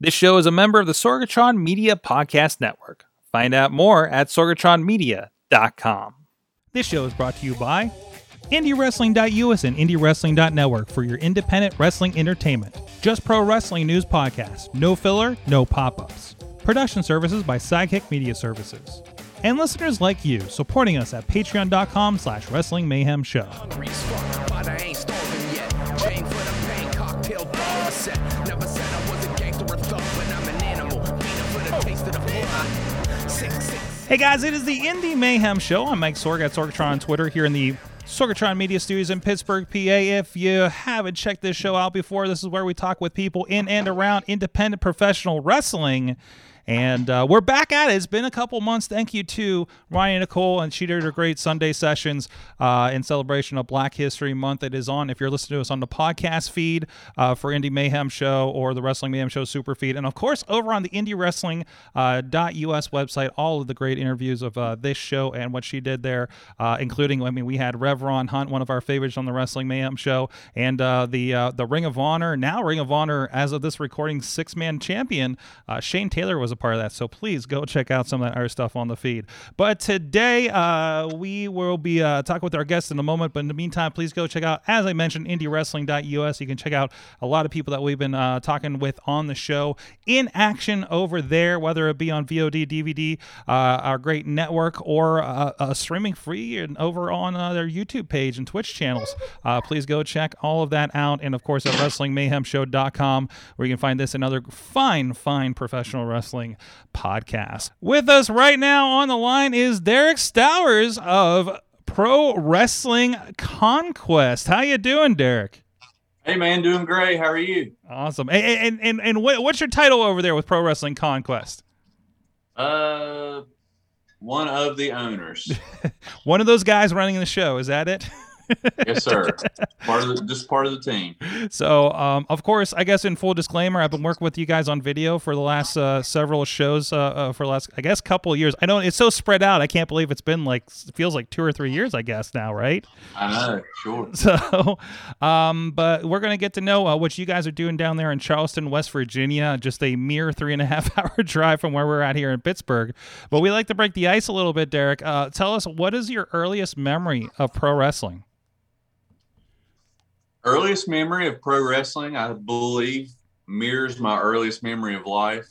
This show is a member of the Sorgatron Media Podcast Network. Find out more at sorgatronmedia.com. This show is brought to you by IndyWrestling.us and IndyWrestling.network for your independent wrestling entertainment. Just Pro Wrestling News Podcast. No filler, no pop ups. Production services by Sidekick Media Services. And listeners like you supporting us at patreon.com slash wrestling mayhem show. Hey guys, it is the Indy Mayhem Show. I'm Mike Sorg at Sorgatron on Twitter here in the Sorgatron Media Studios in Pittsburgh, PA. If you haven't checked this show out before, this is where we talk with people in and around independent professional wrestling. And uh, we're back at it. It's been a couple months. Thank you to Ryan Nicole, and she did her great Sunday sessions uh, in celebration of Black History Month. It is on, if you're listening to us on the podcast feed uh, for Indy Mayhem Show or the Wrestling Mayhem Show super feed. And of course, over on the Indie Wrestling uh, .us website, all of the great interviews of uh, this show and what she did there, uh, including, I mean, we had Rev Ron Hunt, one of our favorites on the Wrestling Mayhem Show, and the, the Ring of Honor, now Ring of Honor, as of this recording, six man champion, Shane Taylor was a part of that. So please go check out some of that other stuff on the feed. But today uh, we will be uh, talking with our guests in a moment. But in the meantime, please go check out, as I mentioned, IndyWrestling.us. You can check out a lot of people that we've been uh, talking with on the show in action over there, whether it be on VOD, DVD, uh, our great network, or uh, uh, streaming free and over on their YouTube page and Twitch channels. please go check all of that out. And of course, at WrestlingMayhemShow.com, where you can find this and other fine, fine professional wrestling podcast. With us right now on the line is Derek Stowers of Pro Wrestling Conquest. How you doing, Derek? Hey man, doing great. How are you? Awesome. And and and, what, what's your title over there with Pro Wrestling Conquest? Uh, one of the owners. one of those guys running the show. Is that it? yes, sir. Part of the, just part of the team. So, um, of course, I guess in full disclaimer, I've been working with you guys on video for the last uh, several shows uh, uh, for the last, I guess, couple of years. I know it's so spread out. I can't believe it's been like feels like two or three years. I guess now, right? I know, sure. So, um, but we're gonna get to know uh, what you guys are doing down there in Charleston, West Virginia. Just a mere three and a half hour drive from where we're at here in Pittsburgh. But we like to break the ice a little bit, Derek. Uh, tell us what is your earliest memory of pro wrestling? Earliest memory of pro wrestling, I believe, mirrors my earliest memory of life.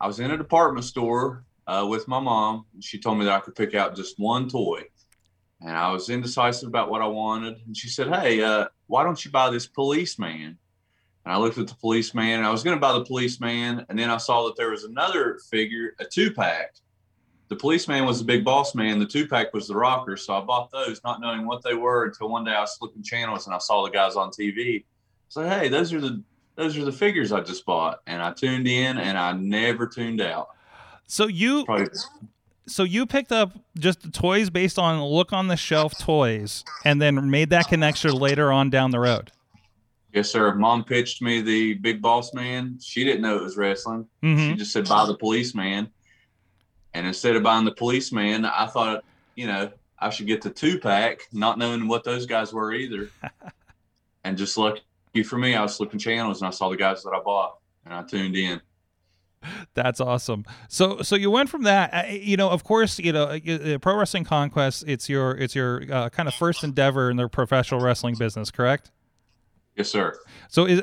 I was in a department store uh, with my mom. She told me that I could pick out just one toy. And I was indecisive about what I wanted. And she said, Hey, uh, why don't you buy this policeman? And I looked at the policeman and I was going to buy the policeman. And then I saw that there was another figure, a two pack the policeman was the big boss man. The two pack was the rocker. So I bought those, not knowing what they were until one day I was flipping channels and I saw the guys on TV. So hey, those are the those are the figures I just bought, and I tuned in and I never tuned out. So you. Probably, so you picked up just the toys based on look on the shelf toys and then made that connection later on down the road yes sir mom pitched me the big boss man she didn't know it was wrestling mm-hmm. she just said buy the policeman and instead of buying the policeman, I thought, you know, I should get the two pack, not knowing what those guys were either. and just lucky for me, I was flipping channels and I saw the guys that I bought and I tuned in. That's awesome. So, so you went from that, uh, you know, of course, you know, Pro Wrestling Conquest. It's your, it's your uh, kind of first endeavor in the professional wrestling business, correct? Yes, sir. So, is,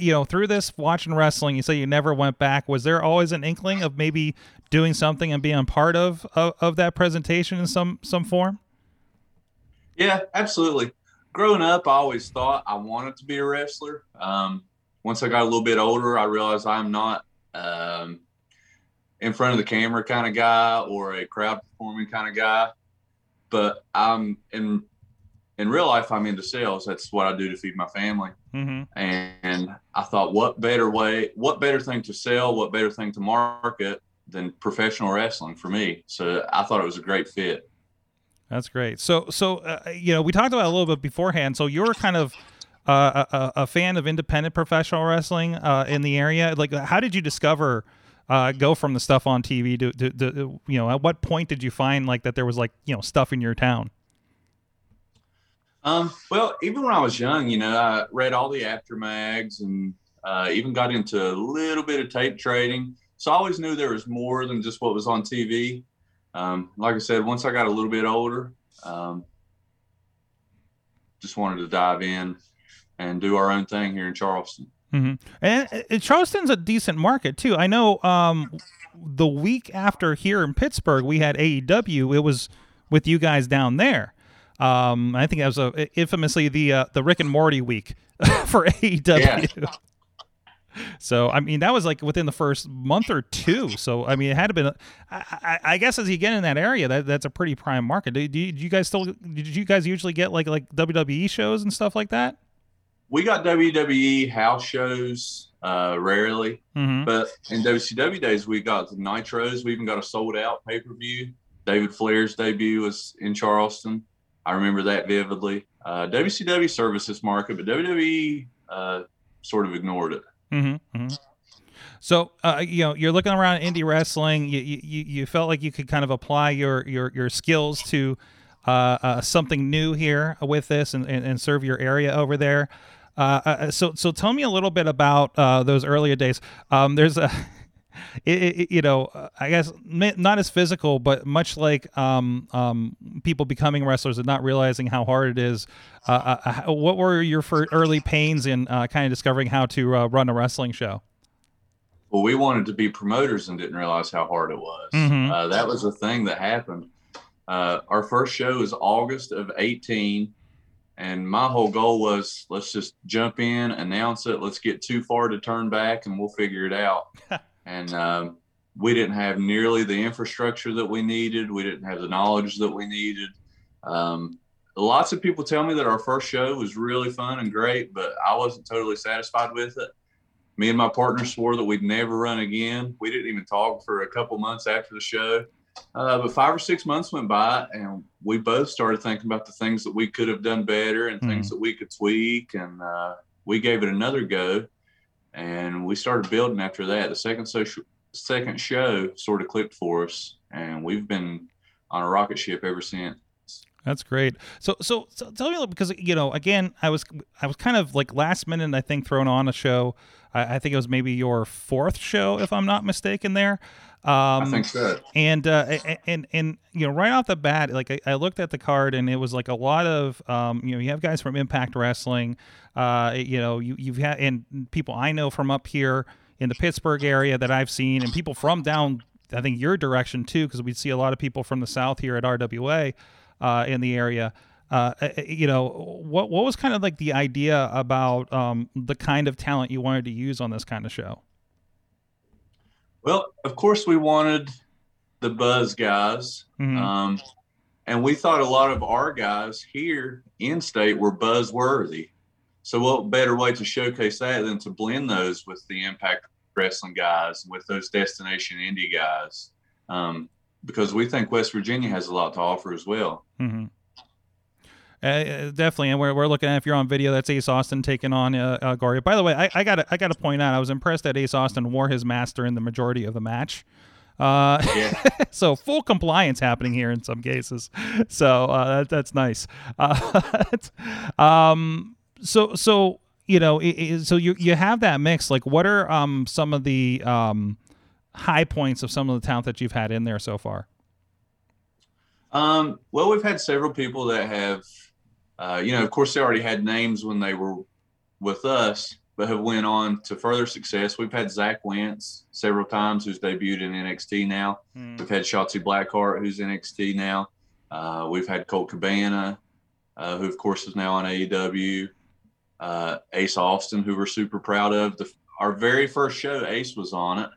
you know, through this watching wrestling, you say you never went back. Was there always an inkling of maybe doing something and being part of, of, of that presentation in some some form? Yeah, absolutely. Growing up, I always thought I wanted to be a wrestler. Um, once I got a little bit older, I realized I'm not um, in front of the camera kind of guy or a crowd performing kind of guy. But I'm in in real life, I'm into sales. That's what I do to feed my family. Mm-hmm. And I thought, what better way, what better thing to sell, what better thing to market than professional wrestling for me. So I thought it was a great fit. That's great. So, so uh, you know, we talked about a little bit beforehand. So you're kind of uh, a, a, fan of independent professional wrestling uh, in the area. Like, how did you discover? Uh, go from the stuff on TV to, to, to, you know, at what point did you find like that there was like you know stuff in your town? Um, well, even when I was young, you know, I read all the Apter mags and Uh, even got into a little bit of tape trading. So I always knew there was more than just what was on TV. Um, like I said, once I got a little bit older, um, just wanted to dive in and do our own thing here in Charleston. Mm-hmm. And, and, Charleston's a decent market too. I know um, the week after here in Pittsburgh, we had AEW. It was with you guys down there. Um, I think that was a, infamously the uh, the Rick and Morty week for AEW. Yeah. So I mean that was like within the first month or two. So I mean it had to been. I, I guess as you get in that area, that that's a pretty prime market. Do, do, you, do you guys still? Did you guys usually get like like WWE shows and stuff like that? We got WWE house shows uh, rarely, mm-hmm. but in WCW days we got the Nitros. We even got a sold out pay per view. David Flair's debut was in Charleston. I remember that vividly. Uh, WCW service this market, but WWE uh, sort of ignored it. Mm-hmm, mm-hmm. So uh, you know you're looking around indie wrestling. You, you you felt like you could kind of apply your your your skills to uh, uh, something new here with this and, and, and serve your area over there. Uh, so so tell me a little bit about those earlier days. Um, there's a it, it, you know, I guess not as physical, but much like um, um, people becoming wrestlers and not realizing how hard it is. Uh, uh, what were your early pains in uh, kind of discovering how to uh, run a wrestling show? Well, we wanted to be promoters and didn't realize how hard it was. Mm-hmm. Uh, that was a thing that happened. Uh, our first show is August of 18 and my whole goal was let's just jump in announce it let's get too far to turn back and we'll figure it out and um, we didn't have nearly the infrastructure that we needed. We didn't have the knowledge that we needed. Um, lots of people tell me that our first show was really fun and great, but I wasn't totally satisfied with it. Me and my partner swore that we'd never run again. We didn't even talk for a couple months after the show. Uh, but five or six months went by, and we both started thinking about the things that we could have done better and mm. things that we could tweak. And uh, we gave it another go and we started building after that. The second social second show sort of clicked for us, and we've been on a rocket ship ever since. That's great. So, so, so tell me little, because you know, again, I was I was kind of like last minute, I think, thrown on a show. I, I think it was maybe your fourth show, if I'm not mistaken. There, um, I think so. And uh, and and you know, right off the bat, like I, I, looked at the card, and it was like a lot of um, you know, you have guys from Impact Wrestling, uh, you know, you you've had and people I know from up here in the Pittsburgh area that I've seen, and people from down, I think your direction too, because we see a lot of people from the south here at RWA uh, in the area. Uh, uh, you know, what what was kind of like the idea about um, the kind of talent you wanted to use on this kind of show? Well, of course, we wanted the buzz guys. Mm-hmm. Um, and we thought a lot of our guys here in state were buzz worthy. So, what better way to showcase that than to blend those with the Impact Wrestling guys, and with those Destination Indie guys? Um, because we think West Virginia has a lot to offer as well. Mm-hmm. Uh, uh, definitely, and we're, we're looking at if you're on video, that's Ace Austin taking on uh, uh, Gory. By the way, I, I got I got to point out, I was impressed that Ace Austin wore his master in the majority of the match. Uh, yeah. so full compliance happening here in some cases. So uh, that, that's nice. Uh, um, so so you know, it, it, so you you have that mix. Like, what are um some of the um high points of some of the talent that you've had in there so far? Um, well, we've had several people that have uh, you know, of course, they already had names when they were with us, but have went on to further success. We've had Zach Wentz several times, who's debuted in NXT now. Mm. We've had Shotzi Blackheart, who's NXT now. Uh, we've had Colt Cabana, uh, who of course is now on AEW. Uh, Ace Austin, who we're super proud of. The, our very first show, Ace was on it,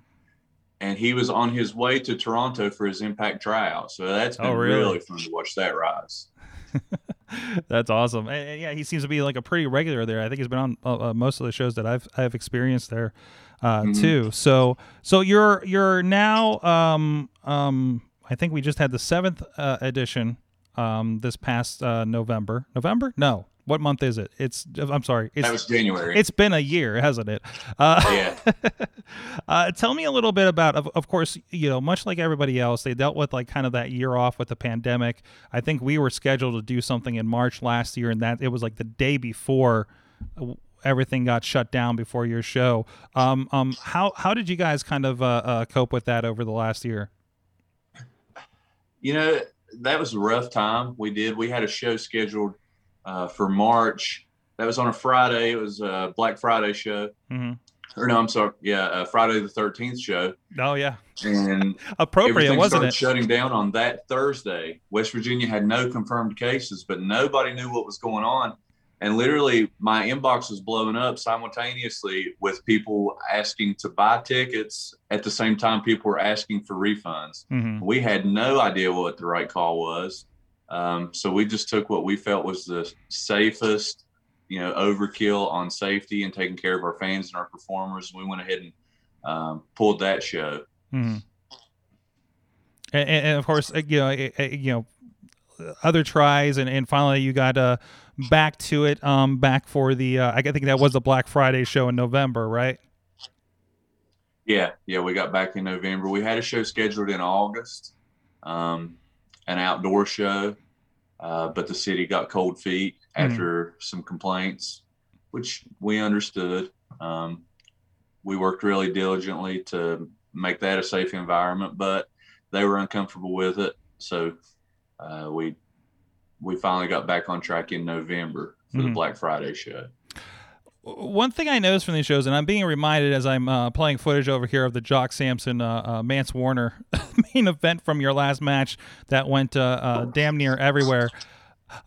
and he was on his way to Toronto for his Impact tryout. So that's been oh, really? really fun to watch that rise. That's awesome. And, and, yeah, he seems to be like a pretty regular there. I think he's been on uh, uh, most of the shows that I've I've experienced there uh, mm-hmm. too. So so you're you're now um um I think we just had the seventh uh, edition um this past uh, November. November? No, what month is it? It's I'm sorry. It's, that was January. It's been a year, hasn't it? Uh, yeah. uh, tell me a little bit about. Of, of course, you know, much like everybody else, they dealt with like kind of that year off with the pandemic. I think we were scheduled to do something in March last year, and that it was like the day before everything got shut down before your show. Um, um, how how did you guys kind of uh, uh, cope with that over the last year? You know, that was a rough time. We did. We had a show scheduled uh, for March. That was on a Friday. It was a Black Friday show. Mm-hmm. Or no, I'm sorry. Yeah, uh, Friday the 13th show. Oh yeah, and appropriate, wasn't it? Shutting down on that Thursday. West Virginia had no confirmed cases, but nobody knew what was going on. And literally, my inbox was blowing up simultaneously with people asking to buy tickets. At the same time, people were asking for refunds. Mm-hmm. We had no idea what the right call was. Um, so we just took what we felt was the safest, you know, overkill on safety and taking care of our fans and our performers. We went ahead and um, pulled that show. Mm-hmm. And, and, of course, uh, you know, you know, other tries, and, and finally you got uh, back to it, um, back for the. Uh, I think that was the Black Friday show in November, right? Yeah, yeah, we got back in November. We had a show scheduled in August, um, an outdoor show, uh, but the city got cold feet mm-hmm. after mm-hmm. some complaints, which we understood. Um, we worked really diligently to make that a safe environment, but they were uncomfortable with it. So uh, we we finally got back on track in November for mm-hmm. the Black Friday show. One thing I noticed from these shows, and I'm being reminded as I'm uh, playing footage over here of the Jock Sampson uh, uh, Mance Warner main event from your last match that went uh, uh, damn near everywhere.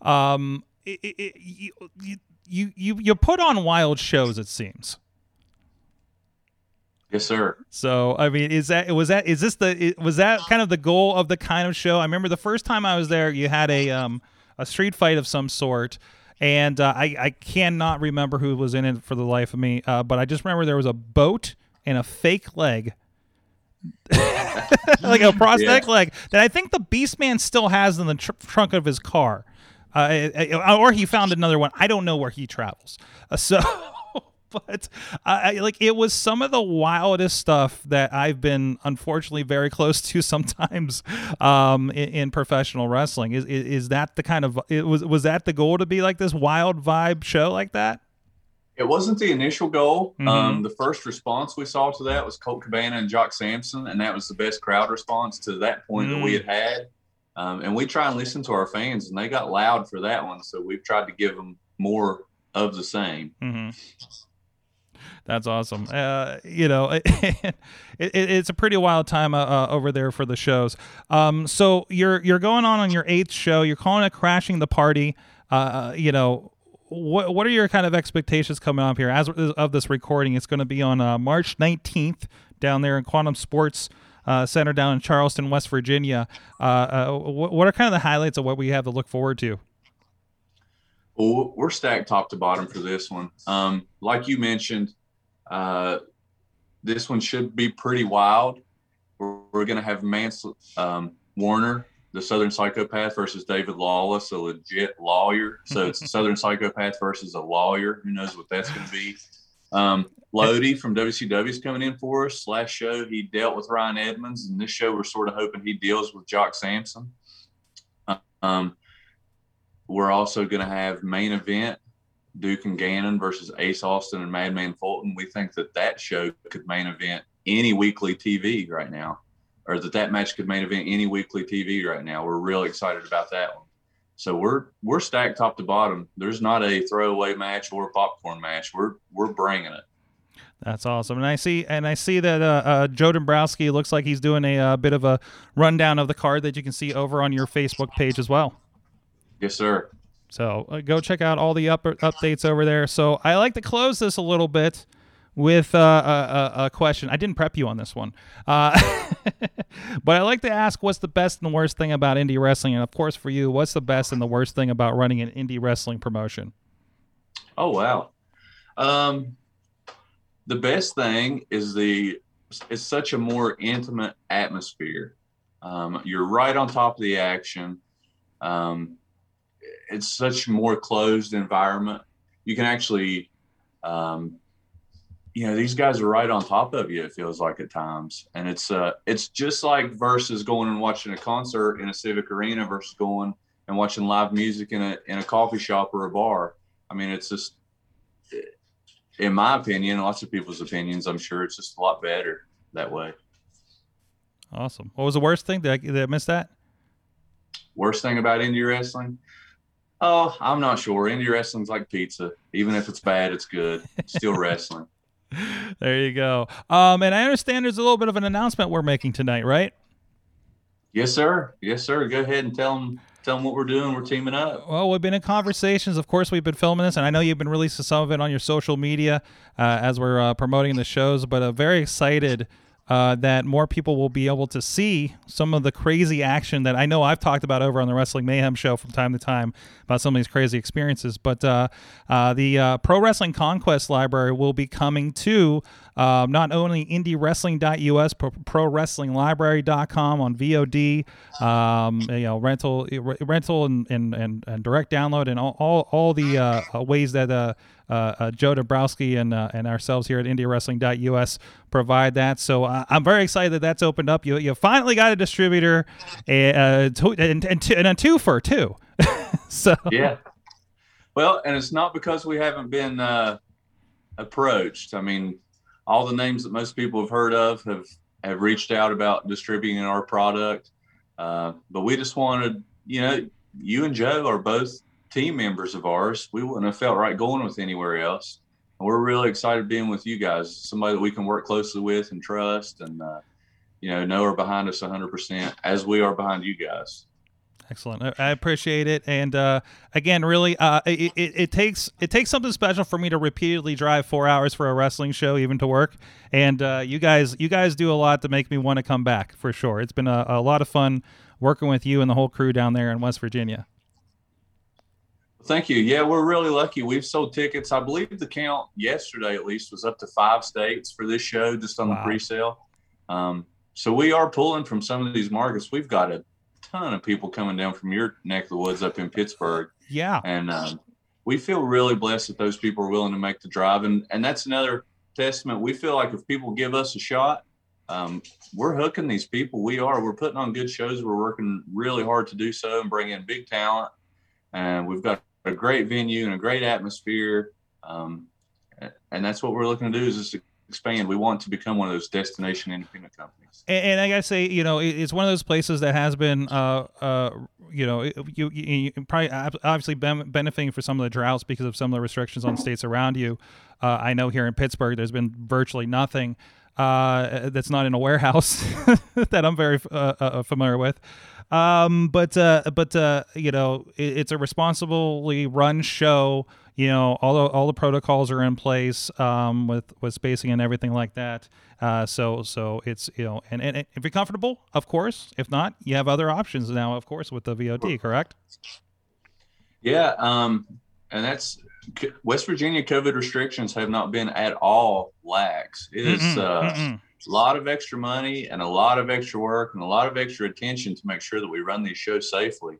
Um, it, it, you, you you you put on wild shows, it seems. Yes, sir. So, I mean, is that was that is this the was that kind of the goal of the kind of show? I remember the first time I was there, you had a um a street fight of some sort, and uh, I I cannot remember who was in it for the life of me. Uh, but I just remember there was a boat and a fake leg. like a prosthetic yeah. leg that I think the Beastman still has in the tr- trunk of his car, uh, or he found another one. I don't know where he travels. Uh, so but I, like it was some of the wildest stuff that I've been unfortunately very close to sometimes um, in, in, professional wrestling. Is, is, is that the kind of it was was that the goal to be like this wild vibe show like that? It wasn't the initial goal. Mm-hmm. Um, the first response we saw to that was Colt Cabana and Jock Sampson, and that was the best crowd response to that point mm. that we had had. Um, and we try and listen to our fans, and they got loud for that one. So we've tried to give them more of the same. Mm-hmm. That's awesome. Uh, you know, it, it, it's a pretty wild time uh, uh, over there for the shows. Um, so you're you're going on on your eighth show. You're calling it crashing the party. Uh, uh you know, what what are your kind of expectations coming up here? As of this recording, it's going to be on uh, March 19th down there in Quantum Sports. Uh, Center down in Charleston, West Virginia. Uh, uh, what are kind of the highlights of what we have to look forward to? Well, we're stacked top to bottom for this one. Um, like you mentioned, uh, this one should be pretty wild. We're, we're going to have Mance um, Warner, the Southern Psychopath, versus David Lawless, a legit lawyer. So it's Southern Psychopath versus a lawyer. Who knows what that's going to be? Um, Lodi from WCW is coming in for us. Last show, he dealt with Ryan Edmonds, and this show, we're sort of hoping he deals with Jock Sampson. Um, we're also going to have main event Duke and Gannon versus Ace Austin and Madman Fulton. We think that that show could main event any weekly TV right now, or that that match could main event any weekly TV right now. We're really excited about that one. So we're we're stacked top to bottom. There's not a throwaway match or a popcorn match. We're we're bringing it. That's awesome, and I see and I see that uh, uh, Joe Dombrowski looks like he's doing a, a uh, bit of a rundown of the card that you can see over on your Facebook page as well. Yes, sir. So uh, go check out all the up- updates over there. So I like to close this a little bit with uh, a, a, a, question. I didn't prep you on this one, uh, but I like to ask what's the best and the worst thing about indie wrestling, and of course for you, what's the best and the worst thing about running an indie wrestling promotion? Oh wow, um, the best thing is the it's such a more intimate atmosphere. Um, you're right on top of the action. Um, it's such a more closed environment. You can actually, um, you know, these guys are right on top of you. It feels like at times, and it's uh, it's just like versus going and watching a concert in a civic arena versus going and watching live music in a in a coffee shop or a bar. I mean, it's just in my opinion, lots of people's opinions, I'm sure it's just a lot better that way. Awesome. What was the worst thing? Did I, did I miss that? Worst thing about indie wrestling? Oh, I'm not sure. Indie wrestling's like pizza. Even if it's bad, it's good. still wrestling. There you go. Um, and I understand there's a little bit of an announcement we're making tonight, right? Yes, sir. Yes, sir. Go ahead and tell them tell them what we're doing. We're teaming up. Well, we've been in conversations. Of course, we've been filming this, and I know you've been releasing some of it on your social media uh, as we're uh, promoting the shows. But uh, very excited uh, that more people will be able to see some of the crazy action that I know I've talked about over on the Wrestling Mayhem show from time to time about some of these crazy experiences. But uh, uh, the uh, Pro Wrestling Conquest Library will be coming to um, not only IndyWrestling.us, pro, ProWrestlingLibrary.com on VOD, um, you know, rental, rental, and, and, and, and direct download, and all all, all the uh, ways that uh, uh, Joe Dombrowski and uh, and ourselves here at IndyWrestling.us provide that. So uh, I'm very excited that that's opened up. You you finally got a distributor, and to, and, and, and a twofer too. so yeah, well, and it's not because we haven't been uh, approached. I mean, all the names that most people have heard of have have reached out about distributing our product, uh, but we just wanted, you know, you and Joe are both team members of ours. We wouldn't have felt right going with anywhere else. And we're really excited being with you guys, somebody that we can work closely with and trust, and uh, you know, know are behind us 100% as we are behind you guys. Excellent. I appreciate it. And uh, again, really, uh, it, it, it, takes it takes something special for me to repeatedly drive four hours for a wrestling show, even to work. And uh, you guys, you guys do a lot to make me want to come back for sure. It's been a, a lot of fun working with you and the whole crew down there in West Virginia. Thank you. Yeah, we're really lucky. We've sold tickets. I believe the count yesterday, at least, was up to five states for this show, just on wow. the pre-sale. Um, so we are pulling from some of these markets. We've got a ton of people coming down from your neck of the woods up in Pittsburgh. Yeah. And um, we feel really blessed that those people are willing to make the drive. And, and that's another testament. We feel like if people give us a shot, um, we're hooking these people. We are. We're putting on good shows. We're working really hard to do so and bring in big talent. And we've got a great venue and a great atmosphere. Um, and that's what we're looking to do is just expand. We want to become one of those destination independent companies. And, and I gotta say, you know, it's one of those places that has been, uh, uh, you know, you, you, you probably obviously benefiting for some of the droughts because of some of the restrictions on states around you. Uh, I know here in Pittsburgh, there's been virtually nothing uh, that's not in a warehouse that I'm very uh, uh, familiar with. Um, but uh, but uh, you know, it, it's a responsibly run show. You know, all the, all the protocols are in place um, with with spacing and everything like that. Uh, so so it's you know, and, and if you're comfortable, of course. If not, you have other options now, of course, with the VOD. Correct? Yeah, um, and that's West Virginia COVID restrictions have not been at all lax. It is. Mm-mm, uh, mm-mm a lot of extra money and a lot of extra work and a lot of extra attention to make sure that we run these shows safely.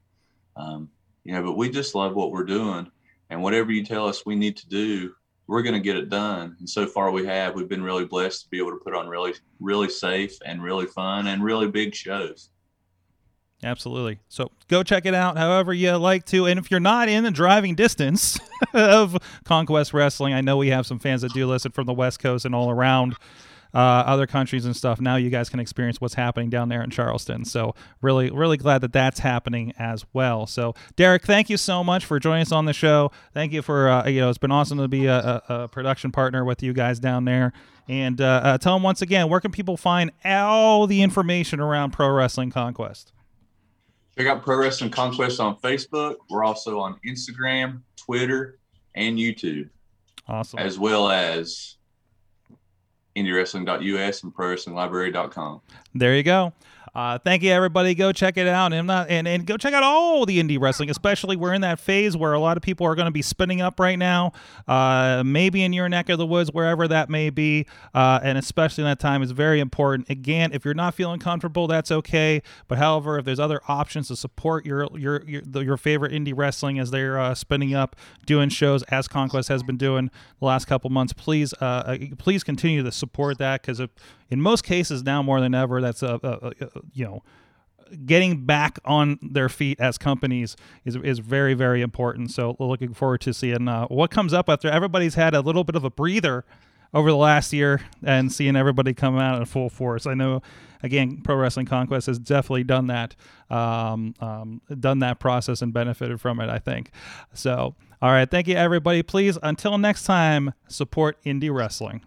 Um, you know, but we just love what we're doing, and whatever you tell us we need to do, we're going to get it done. And so far, we have. We've been really blessed to be able to put on really, really safe and really fun and really big shows. Absolutely. So go check it out however you like to. And if you're not in the driving distance of Conquest Wrestling, I know we have some fans that do listen from the West Coast and all around uh, other countries and stuff. Now you guys can experience what's happening down there in Charleston. So really, really glad that that's happening as well. So Derek, thank you so much for joining us on the show. Thank you for uh, you know it's been awesome to be a, a, a production partner with you guys down there. And uh, uh, tell them once again, where can people find all the information around Pro Wrestling Conquest? Check out Pro Wrestling Conquest on Facebook. We're also on Instagram, Twitter, and YouTube. Awesome. As well as indywrestling.us and prowrestlinglibrary.com. There you go. Uh, thank you, everybody. Go check it out, and not and, and go check out all the indie wrestling. Especially we're in that phase where a lot of people are going to be spinning up right now. Uh, maybe in your neck of the woods, wherever that may be, uh, and especially in that time is very important. Again, if you're not feeling comfortable, that's okay. But however, if there's other options to support your your your, your favorite indie wrestling as they're uh, spinning up, doing shows as Conquest has been doing the last couple months, please uh, uh, please continue to support that because in most cases now more than ever, that's a, a, a you know getting back on their feet as companies is is very very important. So looking forward to seeing uh, what comes up after everybody's had a little bit of a breather over the last year and seeing everybody come out in full force. I know, again, Pro Wrestling Conquest has definitely done that, um, um, done that process and benefited from it. I think so. All right, thank you everybody. Please, until next time, support indie wrestling.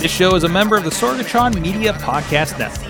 This show is a member of the Sorgatron Media Podcast Network.